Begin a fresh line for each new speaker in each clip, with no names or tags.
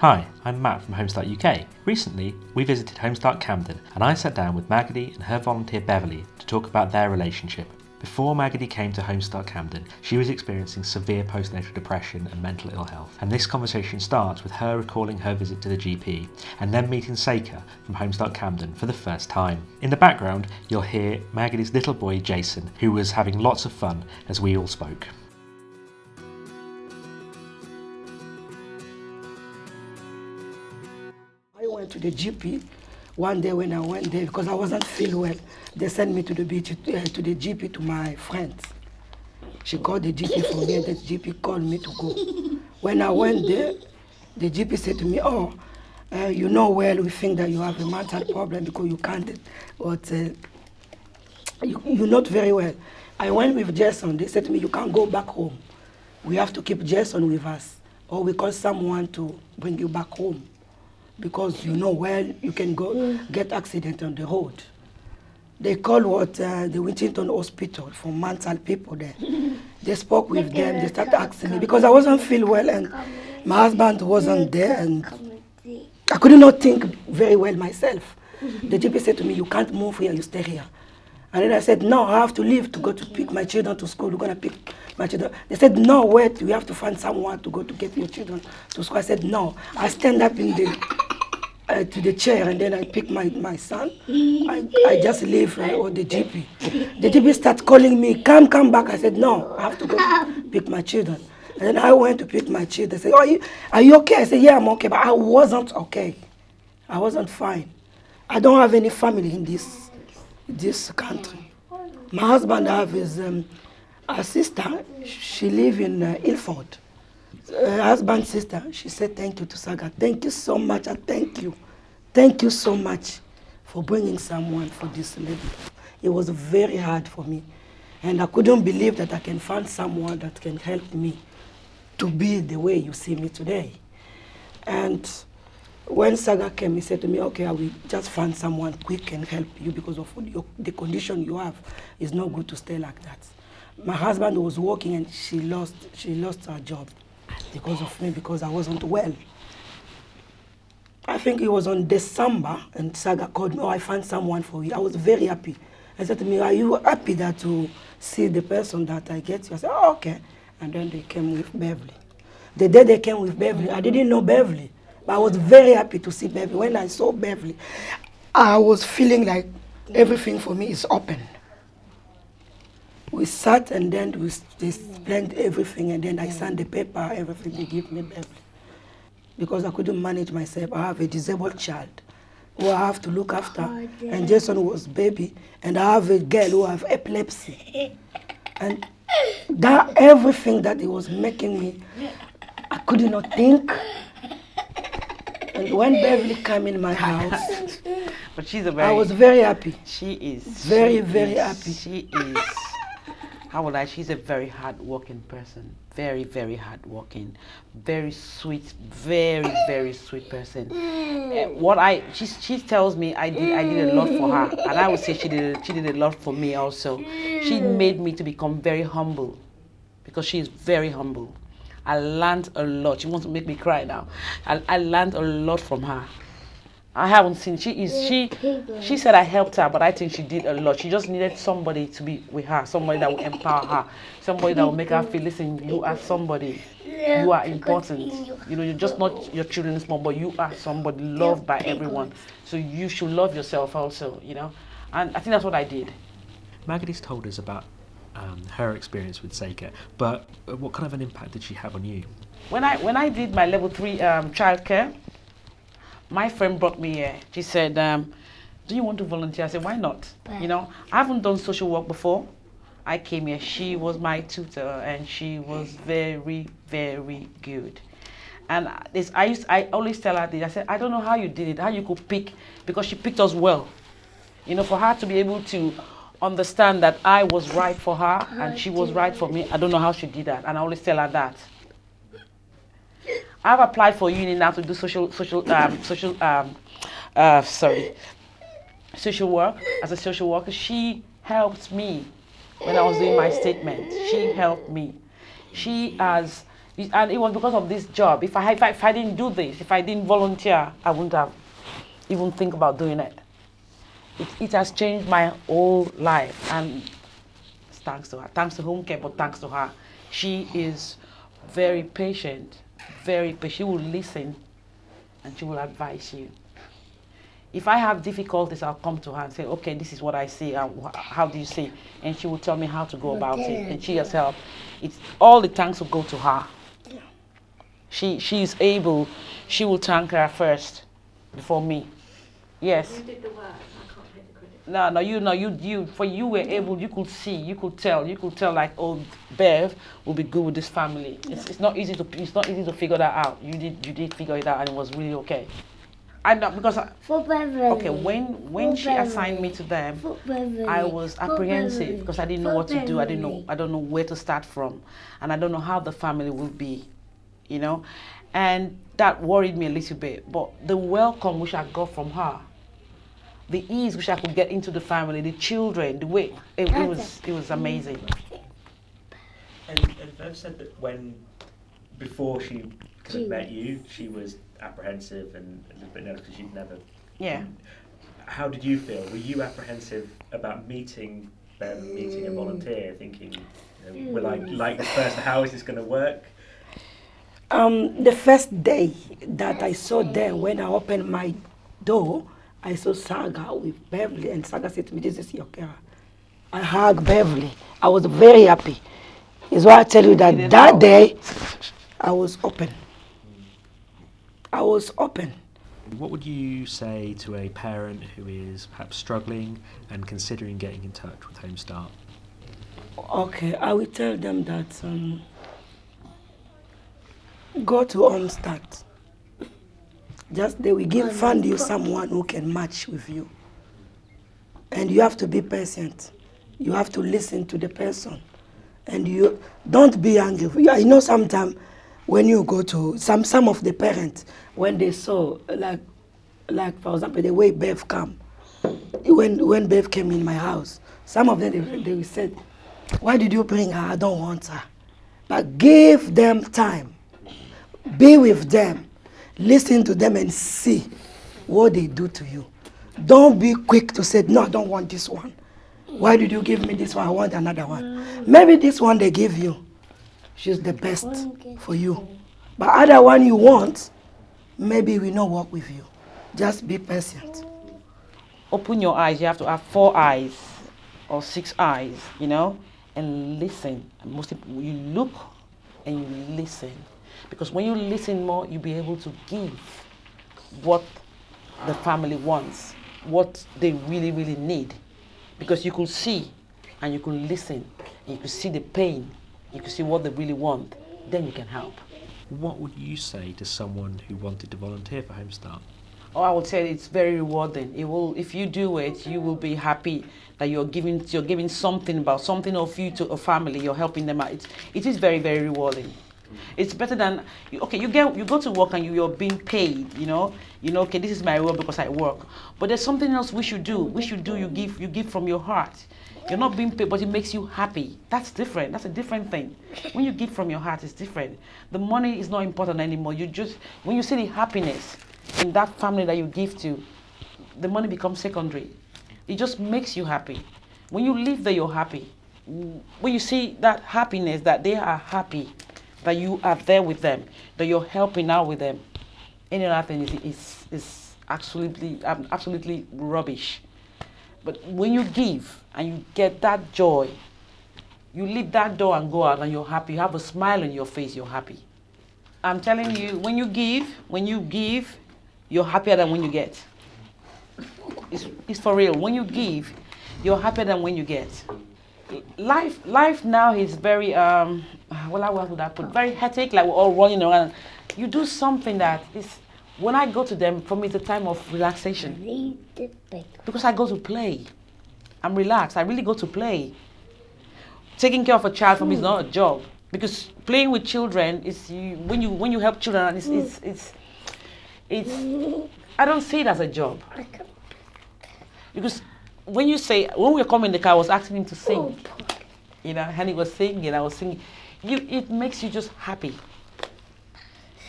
Hi, I'm Matt from Homestart UK. Recently, we visited Homestart Camden and I sat down with Maggie and her volunteer Beverly to talk about their relationship. Before Maggie came to Homestart Camden, she was experiencing severe postnatal depression and mental ill health. And this conversation starts with her recalling her visit to the GP and then meeting Saiqa from Homestart Camden for the first time. In the background, you'll hear Maggie's little boy Jason, who was having lots of fun as we all spoke.
Went to the GP one day when I went there because I wasn't feeling well. They sent me to the beach, uh, to the GP to my friends. She called the GP for me, and the GP called me to go. When I went there, the GP said to me, "Oh, uh, you know well, we think that you have a mental problem because you can't, but uh, you, you're not very well." I went with Jason. They said to me, "You can't go back home. We have to keep Jason with us, or we call someone to bring you back home." Because you know well you can go get accident on the road. They called what uh, the Whittington Hospital for mental people there. they spoke with them. They started asking me because I wasn't feel well and my husband wasn't there and I could not think very well myself. The GP said to me, "You can't move here. You stay here." And then I said, "No, I have to leave to go to pick my children to school. We're gonna pick my children." They said, "No, wait. We have to find someone to go to get your children to school." I said, "No." I stand up in the uh, to the chair and then I pick my, my son. I, I just leave uh, the GP. The GP starts calling me, come, come back. I said, no, I have to go pick my children. And then I went to pick my children. They said, oh, are you, are you okay? I said, yeah, I'm okay. But I wasn't okay. I wasn't fine. I don't have any family in this, this country. My husband have his um, a sister. She live in uh, Ilford uh, husband sister she said thank you to Saiqa. Thank you so much. I thank you. Thank you so much for bringing someone for this lady it was very hard for me. And i couldn't believe that i can find someone that can help me to be the way you see me today. And when Saiqa came he said to me okay i will just find someone quick and help you because of your, the condition you have. It's not good to stay like that. My husband was working and she lost she lost her job because of me because I wasn't well. I think it was on December and Saiqa called me, oh, I found someone for you. I was very happy. I said to me, are you happy that to see the person that I get you? I said, oh, okay. And then they came with Beverly. The day they came with Beverly, I didn't know Beverly, but I was very happy to see Beverly. When I saw Beverly, I was feeling like everything for me is open we sat and then we they explained everything and then I signed the paper, everything they give me back. Because I couldn't manage myself. I have a disabled child who I have to look after. Oh, and Jason was baby and I have a girl who have epilepsy. And that everything that he was making me, I could not think. And when Beverly came in my house,
but she's a very,
I was very happy.
She is.
Very,
she
very
is,
happy.
She is how would I? She's a very hard-working person. Very, very hard-working. Very sweet. Very, very sweet person. Uh, what I she she tells me I did I did a lot for her, and I would say she did she did a lot for me also. She made me to become very humble, because she is very humble. I learned a lot. She wants to make me cry now. I, I learned a lot from her. I haven't seen. She is she. She said I helped her, but I think she did a lot. She just needed somebody to be with her, somebody that will empower her, somebody that will make her feel. Listen, you are somebody. You are important. You know, you're just not your children's mom, but you are somebody loved by everyone. So you should love yourself also. You know, and I think that's what I did.
Maggie's told us about um, her experience with Saiqa, but what kind of an impact did she have on you?
When I when I did my level three um, childcare my friend brought me here. She said, um, do you want to volunteer? I said, why not? You know, I haven't done social work before. I came here. She was my tutor and she was very, very good. And this, I used, I always tell her this. I said, I don't know how you did it, how you could pick, because she picked us well. You know, for her to be able to understand that I was right for her and she was right for me, I don't know how she did that. And I always tell her that. I've applied for uni now to do social social um, social um, uh, sorry social work as a social worker. She helped me when I was doing my statement. She helped me. She has And it was because of this job. If I, if I if I didn't do this, if I didn't volunteer, I wouldn't have even think about doing it. It, it has changed my whole life, and thanks to her. Thanks to home care, but thanks to her. She is very patient, very patient. She will listen, and she will advise you. If I have difficulties, I'll come to her and say, okay, this is what I see. How, how do you see? And she will tell me how to go about it. And she herself, it's all the thanks will go to her. She she is able. She will thank her first, before me. Yes.
You did the work. I can't take the credit.
No, no, you know, you, you, for you were able, you could see, you could tell, you could tell like, oh, Bev will be good with this family. It's, it's not easy to, it's not easy to figure that out. You did, you did figure it out, and it was really okay. I know because I,
For Beverly.
okay, when when
For
she assigned me to them, I was apprehensive
Beverly.
because I didn't know
For
what to do. I didn't know, I don't know where to start from, and I don't know how the family will be, you know, and that worried me a little bit. But the welcome which I got from her, the ease which I could get into the family, the children, the way it, it was, it was amazing.
And, and Bev said that when, before she kind of met you, she was apprehensive and a little bit nervous because she'd never.
Yeah.
How did you feel? Were you apprehensive about meeting Bev, meeting a volunteer, thinking, you know, will I mm. like this person? How is this going to work?
Um, the first day that I saw them, when I opened my door, I saw Saiqa with Beverly, and Saiqa said to me, This is your carer. I hugged Beverly. I was very happy. Is why I tell you that that
know.
day I was open. I was open.
What would you say to a parent who is perhaps struggling and considering getting in touch with Home Start?
Okay, I will tell them that um, go to Onstart. Just they will give fund you someone who can match with you. And you have to be patient. You have to listen to the person. And you don't be angry. You know sometimes when you go to some some of the parents when they saw like like for example the way Bev come when when Bev came in my house, some of them they, they said, "Why did you bring her? I don't want her." But give them time, be with them, listen to them, and see what they do to you. Don't be quick to say, "No, I don't want this one." Why did you give me this one? I want another one. Maybe this one they give you, she's the best for you. But other one you want, maybe we not work with you. Just be patient.
Open your eyes. You have to have four eyes or six eyes, you know, and listen. Most you look and you listen, because when you listen more, you'll be able to give what the family wants, what they really, really need, because you could see and you could listen, and you could see the pain, you could see what they really want. Then you can help.
What would you say to someone who wanted to volunteer for Home Start?
Oh, I would say it's very rewarding. It will, if you do it, you will be happy that you're giving, you're giving something about something of you to a family. You're helping them out. It is very, very rewarding. It's better than okay. You get, you go to work and you, you're being paid. You know, you know. Okay, this is my reward because I work. But there's something else we should do. We should do. You give, you give from your heart. You're not being paid, but it makes you happy. That's different. That's a different thing. When you give from your heart, it's different. The money is not important anymore. You just when you see the happiness in that family that you give to, the money becomes secondary. It just makes you happy. When you live there, you're happy. When you see that happiness, that they are happy, that you are there with them, that you're helping out with them, any other thing is, is, is absolutely, um, absolutely rubbish. But when you give and you get that joy, you leave that door and go out and you're happy. You have a smile on your face, you're happy. I'm telling you, when you give, when you give, you're happier than when you get. It's, it's for real. When you give, you're happier than when you get. Life, life now is very, um, well, how would I put? Very hectic. Like we're all running around. You do something that is. When I go to them, for me, it's a time of relaxation
Read the paper.
because I go to play. I'm relaxed. I really go to play. Taking care of a child for me is not a job because playing with children is you, when you when you help children. It's it's it's, it's I don't see it as a job because when you say when we were coming in the car, I was asking him to sing. You know, and he was singing. I was singing. You, it makes you just happy.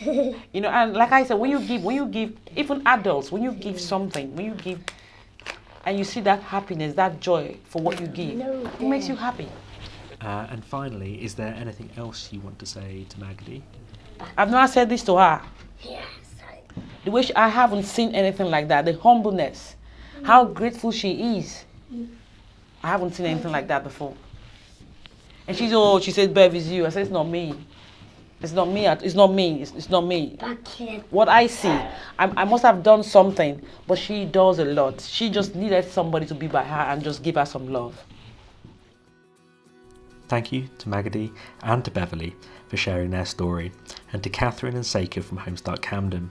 you know, and like I said, when you give, when you give, even adults, when you give something, when you give, and you see that happiness, that joy for what you give, it makes you happy.
Uh, and finally, is there anything else you want to say to Magadi?
I've never said this to her.
Yes.
The way she, I haven't seen anything like that. The humbleness, how grateful she is. I haven't seen anything like that before. And she's oh, she says, "Bev, is you." I said, "It's not me. It's not me. It's not me. It's, it's not me." What I see, I, I must have done something, but she does a lot. She just needed somebody to be by her and just give her some love.
Thank you to Magadi and to Beverly for sharing their story, and to Catherine and Saiqa from Homestart Camden.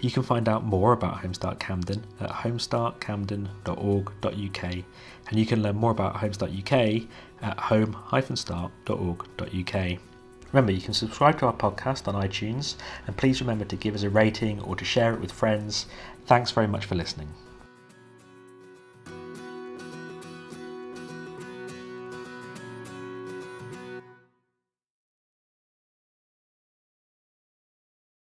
You can find out more about Homestart Camden at homestartcamden.org.uk, and you can learn more about Homestart UK at home-start.org.uk. Remember, you can subscribe to our podcast on iTunes, and please remember to give us a rating or to share it with friends. Thanks very much for listening.